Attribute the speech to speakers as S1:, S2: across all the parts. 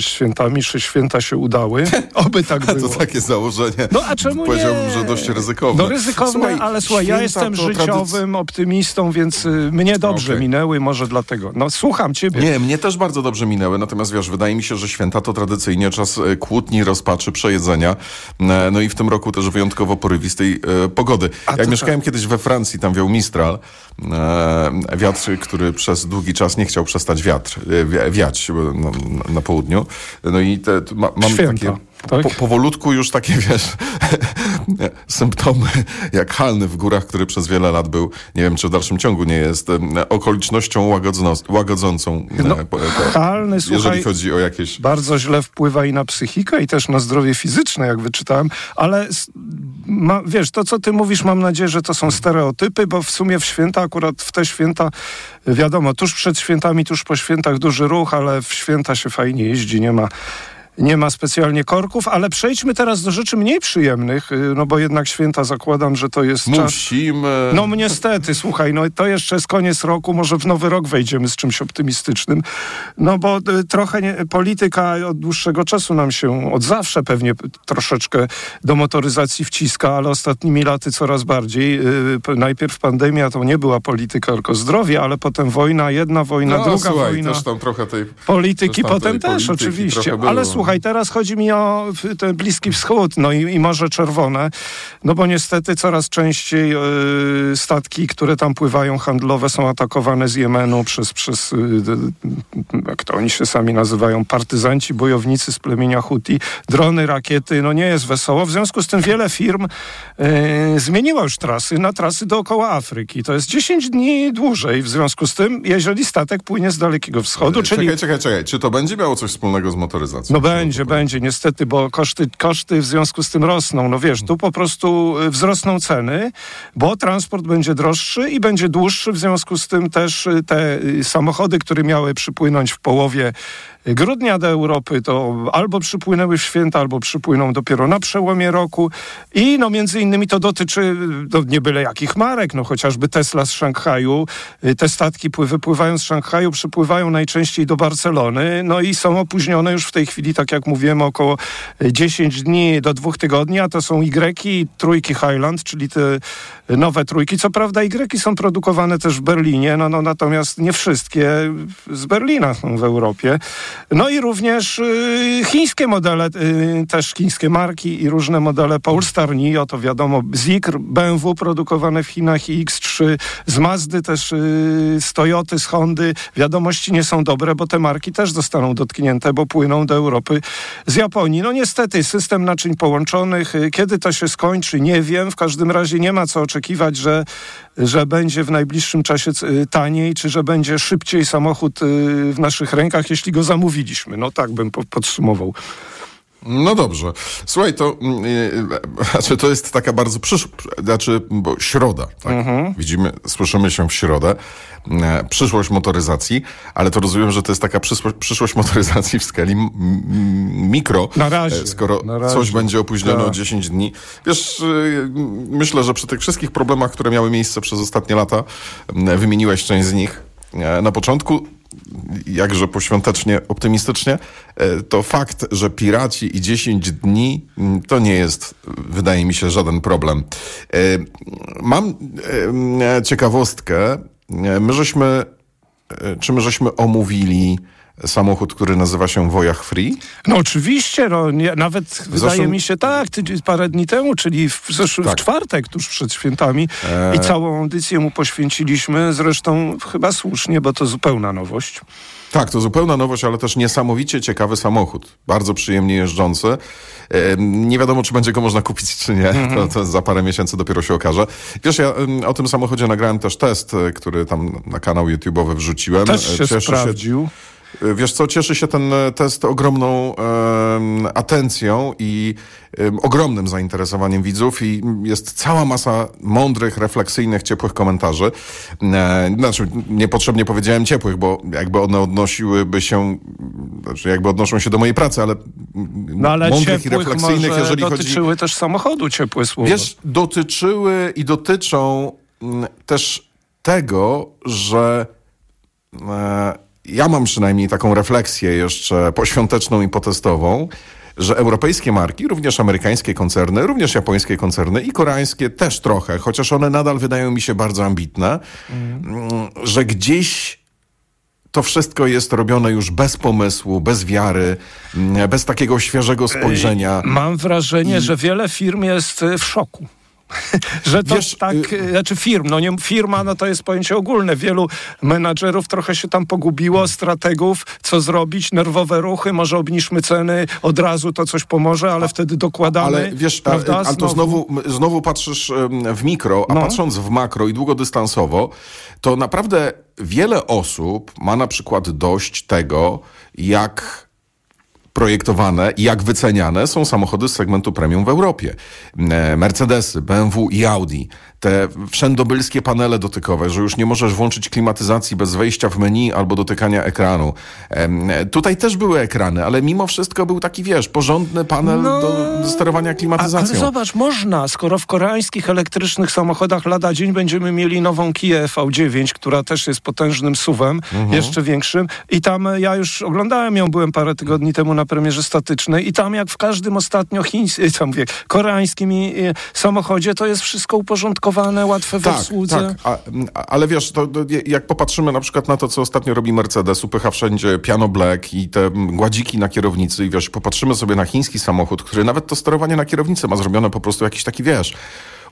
S1: świętami, czy święta się udały. Oby tak było.
S2: To takie założenie.
S1: No a czemu
S2: Powiedziałbym,
S1: nie?
S2: że dość ryzykowne.
S1: No ryzykowne,
S2: Słuchaj,
S1: ale słuchaj, ja jestem życiowym optymistą, więc y, mnie dobrze
S2: Okej.
S1: minęły, może dlatego. No słucham ciebie.
S2: Nie, mnie też bardzo dobrze minęły, natomiast wiesz, wydaje mi się, że święta to tradycyjnie czas e, kłótni, rozpaczy, przejedzenia. E, No i w tym roku też wyjątkowo porywistej e, pogody.
S1: A
S2: Jak mieszkałem kiedyś we Francji, tam wiał Mistral, e, wiatr, który przez długi czas nie chciał przestać wiatr, e, wi- wiać na południu. No i te, ma, mam
S1: Święta,
S2: takie...
S1: tak?
S2: Po, powolutku już takie, wiesz, symptomy jak halny w górach, który przez wiele lat był, nie wiem, czy w dalszym ciągu nie jest, em, okolicznością łagodzno, łagodzącą,
S1: No,
S2: e, po- po-
S1: halny, słuchaj,
S2: jeżeli chodzi o jakieś...
S1: bardzo źle wpływa i na psychikę, i też na zdrowie fizyczne, jak wyczytałem, ale ma, wiesz, to co ty mówisz, mam nadzieję, że to są stereotypy, bo w sumie w święta, akurat w te święta, wiadomo, tuż przed świętami, tuż po świętach duży ruch, ale w święta się fajnie jeździ, nie ma nie ma specjalnie korków, ale przejdźmy teraz do rzeczy mniej przyjemnych, y, no bo jednak święta zakładam, że to jest czas...
S2: Musimy...
S1: No niestety, słuchaj, no to jeszcze jest koniec roku, może w nowy rok wejdziemy z czymś optymistycznym. No bo y, trochę nie, polityka od dłuższego czasu nam się, od zawsze pewnie troszeczkę do motoryzacji wciska, ale ostatnimi laty coraz bardziej. Y, najpierw pandemia to nie była polityka, tylko zdrowie, ale potem wojna, jedna wojna,
S2: no,
S1: druga
S2: słuchaj,
S1: wojna.
S2: też tam trochę tej...
S1: Polityki potem
S2: tej
S1: też,
S2: polityki
S1: oczywiście. Ale słuchaj, teraz chodzi mi o ten Bliski Wschód, no i, i Morze Czerwone, no bo niestety coraz częściej y, statki, które tam pływają handlowe są atakowane z Jemenu przez, przez y, d- jak to oni się sami nazywają, partyzanci, bojownicy z plemienia Huti, drony, rakiety, no nie jest wesoło. W związku z tym wiele firm y, zmieniło już trasy na trasy dookoła Afryki. To jest 10 dni dłużej w związku z tym, jeżeli statek płynie z Dalekiego Wschodu, czyli
S2: Czekaj, czekaj, czekaj. Czy to będzie miało coś wspólnego z motoryzacją?
S1: no będzie, będzie, niestety, bo koszty, koszty w związku z tym rosną. No wiesz, tu po prostu y, wzrosną ceny, bo transport będzie droższy i będzie dłuższy, w związku z tym też y, te y, samochody, które miały przypłynąć w połowie grudnia do Europy, to albo przypłynęły w święta, albo przypłyną dopiero na przełomie roku. I no między innymi to dotyczy y, no, nie byle jakich marek, no chociażby Tesla z Szanghaju, y, te statki pły- wypływają z Szanghaju, przypływają najczęściej do Barcelony, no i są opóźnione już w tej chwili, tak jak mówiłem, około y, 10 dni do dwóch tygodni, a to są Y trójki Highland, czyli te nowe trójki. Co prawda Y są produkowane też w Berlinie, no, no natomiast nie wszystkie z Berlina są w Europie. No i również y, chińskie modele, y, też chińskie marki i różne modele Polestar, NIO, to wiadomo, Zikr, BMW produkowane w Chinach i X3, z Mazdy też, y, z Toyoty, z Hondy. Wiadomości nie są dobre, bo te marki też zostaną dotknięte, bo płyną do Europy z Japonii. No niestety, system naczyń połączonych, y, kiedy to się skończy, nie wiem. W każdym razie nie ma co oczekiwać, że, że będzie w najbliższym czasie y, taniej, czy że będzie szybciej samochód y, w naszych rękach, jeśli go zamówiliśmy. No tak bym po- podsumował.
S2: No dobrze. Słuchaj, to, mm, yy, znaczy to jest taka bardzo przyszła, znaczy, bo środa, tak?
S1: Mhm.
S2: Widzimy, słyszymy się w środę. E, przyszłość motoryzacji, ale to rozumiem, że to jest taka przyszłość, przyszłość motoryzacji w skali mikro.
S1: Na razie,
S2: E, Skoro
S1: na razie.
S2: coś będzie opóźnione o
S1: Tak.
S2: 10 dni. Wiesz, yy, myślę, że przy tych wszystkich problemach, które miały miejsce przez ostatnie lata, wymieniłeś część z nich. E, Na początku jakże poświątecznie, optymistycznie, e, to fakt, że piraci i 10 dni mm, to nie jest, wydaje mi się, żaden problem. E, Mam e, ciekawostkę. My żeśmy, czy my żeśmy omówili samochód, który nazywa się Wojach Free?
S1: No oczywiście, no, nie, nawet wydaje
S2: zeszłym-
S1: mi się tak, tydzień, parę dni temu, czyli w, zeszły,
S2: Tak.
S1: w czwartek, tuż przed świętami
S2: E.
S1: i całą audycję mu poświęciliśmy, zresztą chyba słusznie, bo to zupełna nowość.
S2: Tak, to zupełna nowość, ale też niesamowicie ciekawy samochód. Bardzo przyjemnie jeżdżący. Nie wiadomo, czy będzie go można kupić, czy nie. To, to za parę miesięcy dopiero się okaże. Wiesz, ja o tym samochodzie nagrałem też test, e, który tam na kanał YouTube'owy wrzuciłem.
S1: Też
S2: E,
S1: się
S2: cieszy
S1: sprawdził.
S2: E, Wiesz co, cieszy się ten e, test ogromną em, atencją i em, ogromnym zainteresowaniem widzów i jest cała masa mądrych, refleksyjnych, ciepłych komentarzy. E, znaczy, niepotrzebnie powiedziałem ciepłych, bo jakby one odnosiłyby się, znaczy jakby odnoszą się do mojej pracy, ale,
S1: No ale
S2: mądrych i refleksyjnych, jeżeli chodzi...
S1: dotyczyły też samochodu ciepłe słowa.
S2: Wiesz, dotyczyły i dotyczą mm, też tego, że e, ja mam przynajmniej taką refleksję jeszcze poświąteczną i potestową, że europejskie marki, również amerykańskie koncerny, również japońskie koncerny i koreańskie też trochę, chociaż one nadal wydają mi się bardzo ambitne, mm. że gdzieś to wszystko jest robione już bez pomysłu, bez wiary, mm, bez takiego świeżego spojrzenia.
S1: Mam wrażenie, I... że wiele firm jest w szoku. że to Wiesz, tak, y znaczy firm, no nie, firma no to jest pojęcie ogólne. Wielu menadżerów trochę się tam pogubiło, strategów, co zrobić, nerwowe ruchy, może obniżmy ceny, od razu to coś pomoże, ale a, wtedy dokładamy.
S2: Ale wiesz, prawda? ale to znowu, znowu patrzysz w mikro, a no. patrząc w makro i długodystansowo, to naprawdę wiele osób ma na przykład dość tego, jak projektowane i jak wyceniane są samochody z segmentu premium w Europie. E, Mercedesy, BMW i Audi te wszędobylskie panele dotykowe, że już nie możesz włączyć klimatyzacji bez wejścia w menu albo dotykania ekranu. Tutaj też były ekrany, ale mimo wszystko był taki, wiesz, porządny panel no, do, do, sterowania klimatyzacją.
S1: ale zobacz, można, skoro w koreańskich elektrycznych samochodach lada dzień będziemy mieli nową Kia V9, która też jest potężnym suwem, mhm. jeszcze większym i tam e, ja już oglądałem ją, byłem parę tygodni temu na premierze statycznej i tam jak w każdym ostatnio chińskim, tam mówię, koreańskim e, samochodzie to jest wszystko uporządkowane łatwe
S2: tak,
S1: w obsłudze.
S2: Tak, a, ale wiesz, to, jak popatrzymy na przykład na to, co ostatnio robi Mercedes, upycha wszędzie piano black i te gładziki na kierownicy i wiesz, popatrzymy sobie na chiński samochód, który nawet to sterowanie na kierownicy ma zrobione po prostu jakiś taki, wiesz,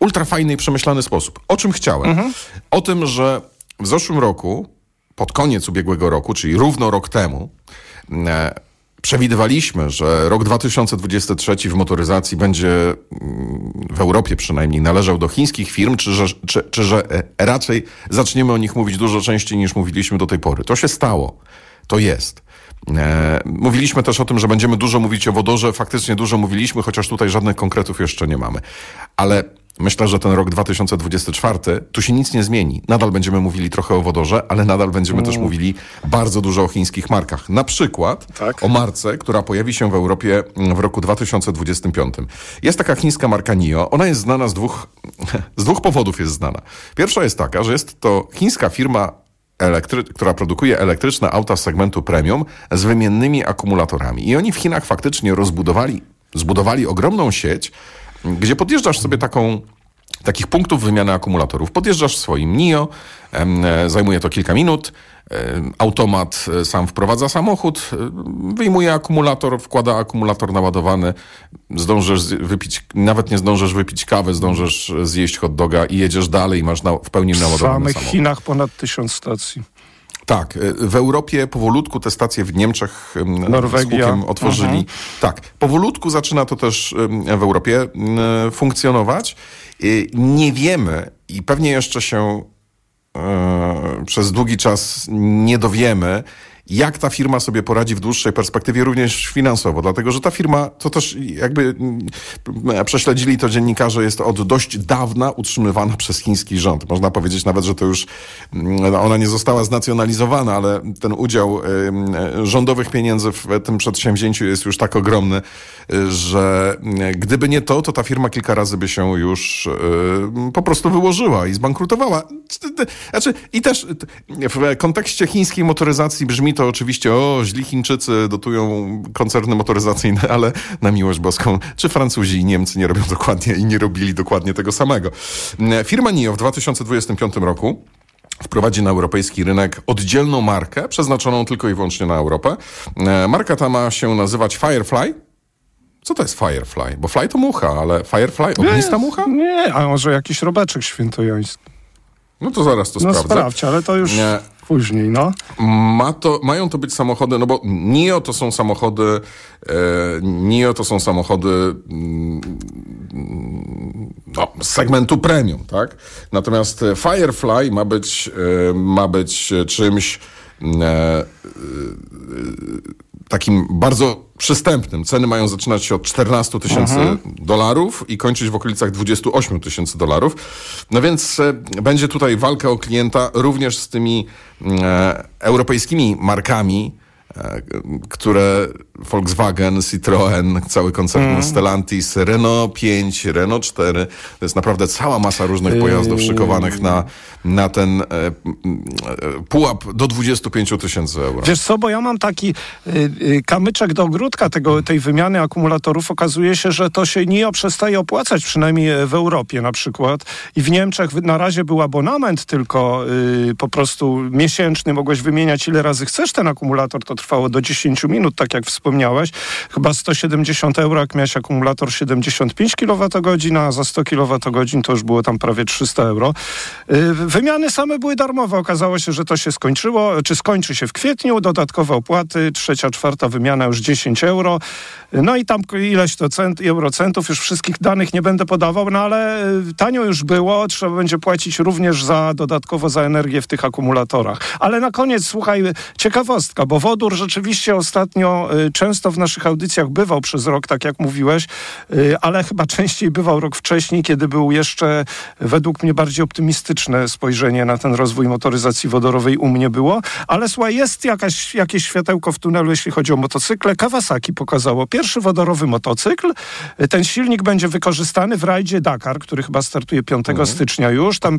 S2: ultra fajny i przemyślany sposób. O czym chciałem? Mhm. O tym, że w zeszłym roku, pod koniec ubiegłego roku, czyli równo rok temu, e, przewidywaliśmy, że rok 2023 w motoryzacji będzie mm, w Europie przynajmniej należał do chińskich firm, czy że, czy, czy że e, raczej zaczniemy o nich mówić dużo częściej niż mówiliśmy do tej pory. To się stało. To jest. E, mówiliśmy też o tym, że będziemy dużo mówić o wodorze. Faktycznie dużo mówiliśmy, chociaż tutaj żadnych konkretów jeszcze nie mamy. Ale Myślę, że ten rok 2024, tu się nic nie zmieni. Nadal będziemy mówili trochę o wodorze, ale nadal będziemy mm. też mówili bardzo dużo o chińskich markach. Na przykład tak. o marce, która pojawi się w Europie w roku 2025. Jest taka chińska marka NIO. Ona jest znana z dwóch, z dwóch powodów jest znana. Pierwsza jest taka, że jest to chińska firma elektry- która produkuje elektryczne auta z segmentu premium z wymiennymi akumulatorami. I oni w Chinach faktycznie rozbudowali, zbudowali ogromną sieć, gdzie podjeżdżasz sobie taką takich punktów wymiany akumulatorów. Podjeżdżasz swoim NIO, e, zajmuje to kilka minut, e, automat e, sam wprowadza samochód, wyjmuje akumulator, wkłada akumulator naładowany, zdążysz wypić, nawet nie zdążysz wypić kawy, zdążysz zjeść hot doga i jedziesz dalej masz na, w pełni naładowany samochód.
S1: W samych Chinach ponad tysiąc stacji.
S2: Tak, y, w Europie powolutku te stacje w Niemczech Norwegia. z hukiem otworzyli. Mhm. Tak, powolutku zaczyna to też w Europie funkcjonować. Nie wiemy i pewnie jeszcze się e, przez długi czas nie dowiemy, jak ta firma sobie poradzi w dłuższej perspektywie, również finansowo, dlatego że ta firma, to też jakby mm, prześledzili to dziennikarze, jest od dość dawna utrzymywana przez chiński rząd. Można powiedzieć nawet, że to już mm, ona nie została znacjonalizowana, ale ten udział rządowych pieniędzy w tym przedsięwzięciu jest już tak ogromny, że mm, gdyby nie to, to ta firma kilka razy by się już po prostu wyłożyła i zbankrutowała. Znaczy, i też w kontekście chińskiej motoryzacji brzmi to oczywiście, o, źli Chińczycy dotują koncerny motoryzacyjne, ale na miłość boską, czy Francuzi i Niemcy nie robią dokładnie i nie robili dokładnie tego samego. Firma NIO w 2025 roku wprowadzi na europejski rynek oddzielną markę, przeznaczoną tylko i wyłącznie na Europę. E, marka ta ma się nazywać Firefly. Co to jest Firefly? Bo fly to mucha, ale Firefly, ognista mucha?
S1: Nie, a może jakiś robaczek świętojański.
S2: No to zaraz to no sprawdzę.
S1: sprawdź, ale to już... Nie później, no.
S2: Ma to, mają to być samochody, no bo NIO to są samochody, e, NIO to są samochody mm, no, z segmentu premium, tak? Natomiast Firefly ma być, e, ma być czymś e, e takim bardzo przystępnym. Ceny mają zaczynać się od 14 tysięcy mhm. dolarów i kończyć w okolicach 28 tysięcy dolarów. No więc e, będzie tutaj walka o klienta również z tymi e, europejskimi markami, które Volkswagen, Citroën, cały koncern mm. Stellantis, Renault 5, Renault 4. To jest naprawdę cała masa różnych pojazdów yy. szykowanych na, na ten e, e, pułap do 25 tysięcy euro.
S1: Wiesz co, bo ja mam taki e, kamyczek do ogródka tego, tej wymiany akumulatorów. Okazuje się, że to się nie przestaje opłacać, przynajmniej w Europie na przykład. I w Niemczech na razie był abonament tylko y, po prostu miesięczny. Mogłeś wymieniać ile razy chcesz ten akumulator. To trwało do 10 minut, tak jak wspomniałeś. Chyba 170 euro, jak miałeś akumulator 75 kWh, a za 100 kWh to już było tam prawie 300 euro. Y, wymiany same były darmowe. Okazało się, że to się skończyło, czy skończy się w kwietniu. Dodatkowe opłaty, trzecia, czwarta wymiana już 10 euro. No i tam ileś to cent, eurocentów, już wszystkich danych nie będę podawał, no ale y, tanio już było, trzeba będzie płacić również za dodatkowo za energię w tych akumulatorach. Ale na koniec, słuchaj, ciekawostka, bo wodór rzeczywiście ostatnio y, często w naszych audycjach bywał przez rok, tak jak mówiłeś, y, ale chyba częściej bywał rok wcześniej, kiedy był jeszcze według mnie bardziej optymistyczne spojrzenie na ten rozwój motoryzacji wodorowej u mnie było. Ale słuchaj, jest jakaś, jakieś światełko w tunelu, jeśli chodzi o motocykle. Kawasaki pokazało pierwszy wodorowy motocykl. Y, ten silnik będzie wykorzystany w rajdzie Dakar, który chyba startuje 5 mhm. stycznia już. Tam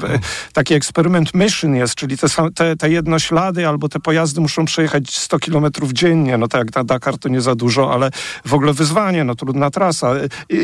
S1: taki eksperyment mission jest, czyli te, te, te jednoślady albo te pojazdy muszą przejechać 100 kilometrów dziennie. No tak jak na Dakar to nie za dużo, ale w ogóle wyzwanie, no trudna trasa.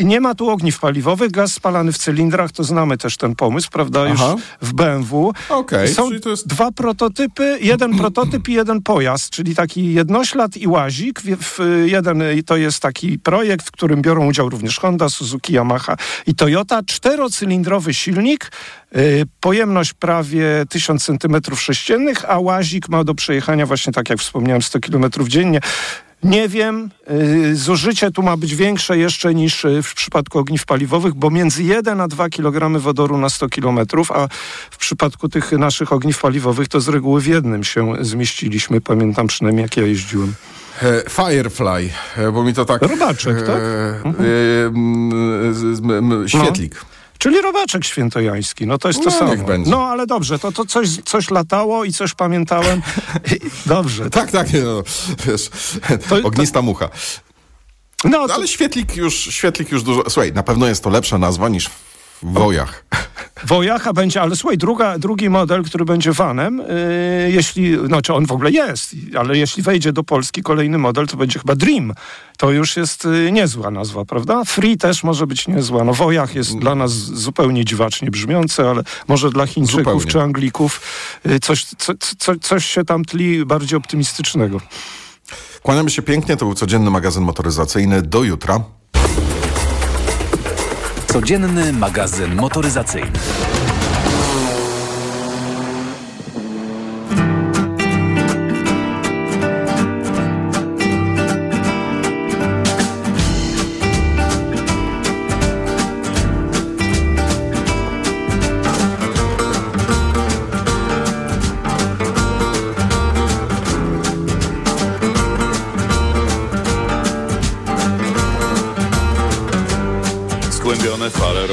S1: Nie ma tu ogniw paliwowych, gaz spalany w cylindrach, to znamy też ten pomysł, prawda, już Aha. w BMW.
S2: Okay,
S1: Są jest... dwa prototypy, jeden prototyp i jeden pojazd, czyli taki jednoślad i łazik. W, jeden to jest taki projekt, w którym biorą udział również Honda, Suzuki, Yamaha i Toyota. Czterocylindrowy silnik, y, pojemność prawie 1000 cm3, a łazik ma do przejechania właśnie tak jak wspomniałem 100 km dziennie. Nie wiem, y, zużycie tu ma być większe jeszcze niż y, w przypadku ogniw paliwowych, bo między 1 a 2 kg wodoru na 100 km, a w przypadku tych naszych ogniw paliwowych to z reguły w jednym się zmieściliśmy. Pamiętam przynajmniej jak ja jeździłem.
S2: E, Firefly, e, bo mi to tak...
S1: Robaczek, tak? E,
S2: mhm. świetlik. No.
S1: Czyli robaczek świętojański, no to jest
S2: no,
S1: to samo.
S2: Będzie.
S1: No ale dobrze, to, to coś, coś latało i coś pamiętałem. dobrze.
S2: tak, tak, no, wiesz, to, ognista mucha. No, to... Ale świetlik już, świetlik już dużo... Słuchaj, na pewno jest to lepsza nazwa niż Wojach.
S1: Wojacha będzie, ale słuchaj, druga, drugi model, który będzie vanem, yy, jeśli, znaczy on w ogóle jest, ale jeśli wejdzie do Polski kolejny model, to będzie chyba Dream. To już jest yy, niezła nazwa, prawda? Free też może być niezła. No Wojach jest dla nas zupełnie dziwacznie brzmiące, ale może dla Chińczyków zupełnie. czy Anglików yy, coś, co, co, coś się tam tli bardziej optymistycznego.
S2: Kłaniamy się pięknie, to był codzienny magazyn motoryzacyjny. Do jutra.
S3: Codzienny magazyn motoryzacyjny.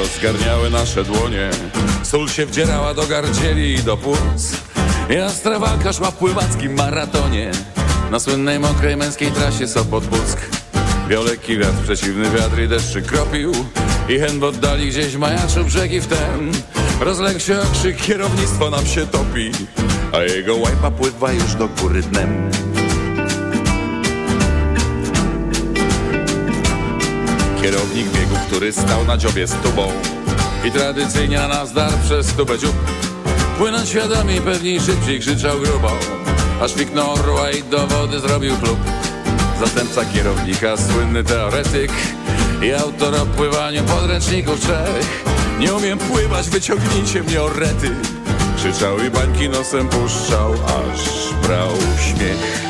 S4: Zgarniały nasze dłonie. Sól się wdzierała do gardzieli i do płuc. Jastra walka szła w pływackim maratonie. Na słynnej mokrej męskiej trasie Sopot-Buck Wioleki wiatr, przeciwny wiatr i deszczy kropił. I hen w oddali gdzieś majaczył brzegi wtem Rozległ się okrzyk, kierownictwo nam się topi. A jego łajpa pływa już do góry dnem Kierownik biegu, który stał na dziobie z tubą. I tradycyjnie na nas dar przez tubę dziób. Płynąc świadomie pewniej szybciej krzyczał grubo. Aż fiknął orła i do wody zrobił klub. Zastępca kierownika, słynny teoretyk I autor o pływaniu podręczników trzech. Nie umiem pływać, wyciągnijcie mnie orety. Krzyczał i bańki nosem puszczał, aż brał śmiech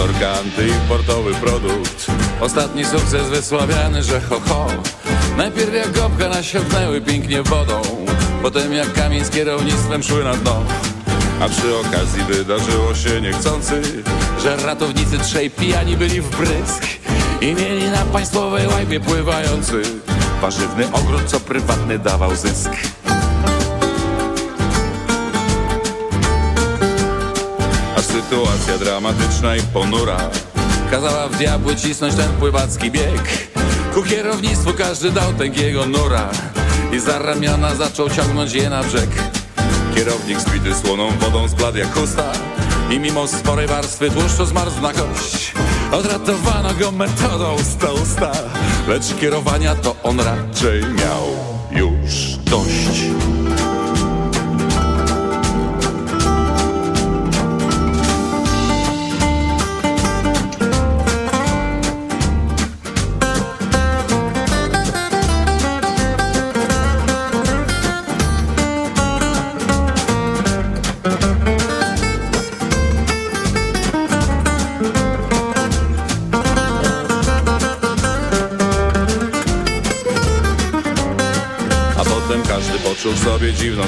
S4: Zorka antyimportowy produkt. Ostatni sukces wysławiany, że ho ho. Najpierw jak gąbka nasiąknęły pięknie wodą Potem jak kamień z kierownictwem szły na dno. A przy okazji wydarzyło się niechcący Że ratownicy trzej pijani byli w brysk I mieli na państwowej łajbie pływający. Warzywny ogród, co prywatny dawał zysk sytuacja dramatyczna i ponura. Kazała w diabły cisnąć ten pływacki bieg. Ku kierownictwu każdy dał tęgiego nura I za ramiona zaczął ciągnąć je na brzeg. Kierownik zbity słoną wodą zbladł jak chusta. I mimo sporej warstwy tłuszczu zmarzł na kość. Odratowano go metodą usta usta. Lecz kierowania to on raczej miał już dość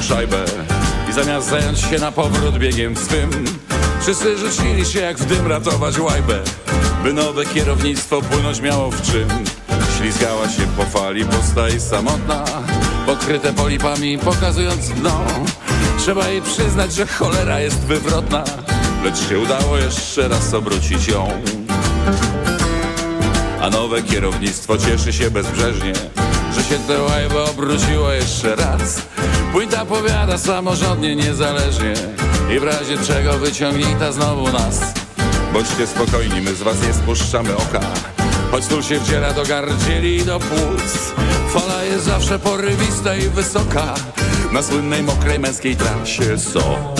S4: szajbę I zamiast zająć się na powrót biegiem swym Wszyscy rzucili się jak w dym ratować łajbę By nowe kierownictwo płynąć miało w czym. Ślizgała się po fali pusta i samotna Pokryte polipami pokazując dno. Trzeba jej przyznać, że cholera jest wywrotna Lecz się udało jeszcze raz obrócić ją. A nowe kierownictwo cieszy się bezbrzeżnie że się te łajby obróciło jeszcze raz Płyta powiada samorządnie, niezależnie I w razie czego wyciągnij ta znowu nas. Bądźcie spokojni, my z was nie spuszczamy oka. Choć tu się wdziera do gardzieli i do płuc Fala jest zawsze porywista i wysoka. Na słynnej mokrej męskiej trasie są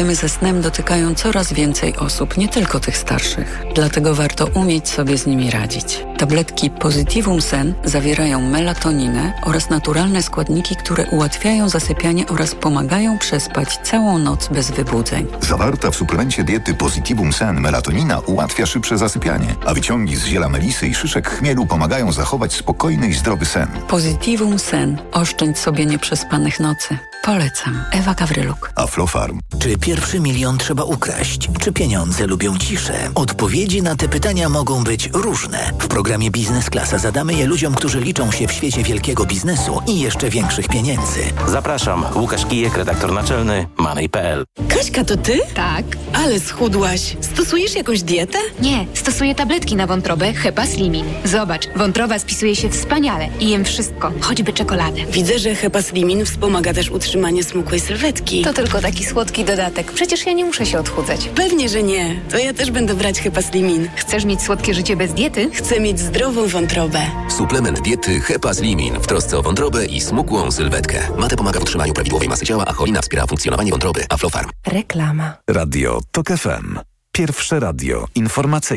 S5: Problemy ze snem dotykają coraz więcej osób, nie tylko tych starszych. Dlatego warto umieć sobie z nimi radzić. Tabletki Positivum Sen zawierają melatoninę oraz naturalne składniki, które ułatwiają zasypianie oraz pomagają przespać całą noc bez wybudzeń.
S6: Zawarta w suplemencie diety Positivum Sen melatonina ułatwia szybsze zasypianie, a wyciągi z ziela melisy i szyszek chmielu pomagają zachować spokojny i zdrowy sen.
S5: Positivum Sen. Oszczędź sobie nieprzespanych nocy. Polecam. Ewa Gawryluk.
S6: Aflofarm.
S7: Czy pierwszy milion trzeba ukraść? Czy pieniądze lubią ciszę? Odpowiedzi na te pytania mogą być różne. W programie Biznes Klasa zadamy je ludziom, którzy liczą się w świecie wielkiego biznesu i jeszcze większych pieniędzy.
S8: Zapraszam. Łukasz Kijek, redaktor naczelny Money.pl.
S9: Kaśka, to ty?
S10: Tak.
S9: Ale schudłaś. Stosujesz jakąś dietę?
S10: Nie, stosuję tabletki na wątrobę Hepa Slimin. Zobacz, wątroba spisuje się wspaniale i jem wszystko, choćby czekoladę.
S9: Widzę, że Hepa Slimin wspomaga też utrzymanie smukłej sylwetki.
S10: To tylko taki słodki dodatek. Przecież ja nie muszę się odchudzać.
S9: Pewnie, że nie. To ja też będę brać Hepa Slimin.
S10: Chcesz mieć słodkie życie bez diety?
S9: Chcę mieć zdrową wątrobę.
S11: Suplement diety Hepa Slimin w trosce o wątrobę i smukłą sylwetkę. Mate pomaga w utrzymaniu prawidłowej masy ciała, a cholina wspiera funkcjonowanie wątroby. Aflofarm.
S5: Reklama.
S3: Radio TOK FM. Pierwsze radio informacyjne.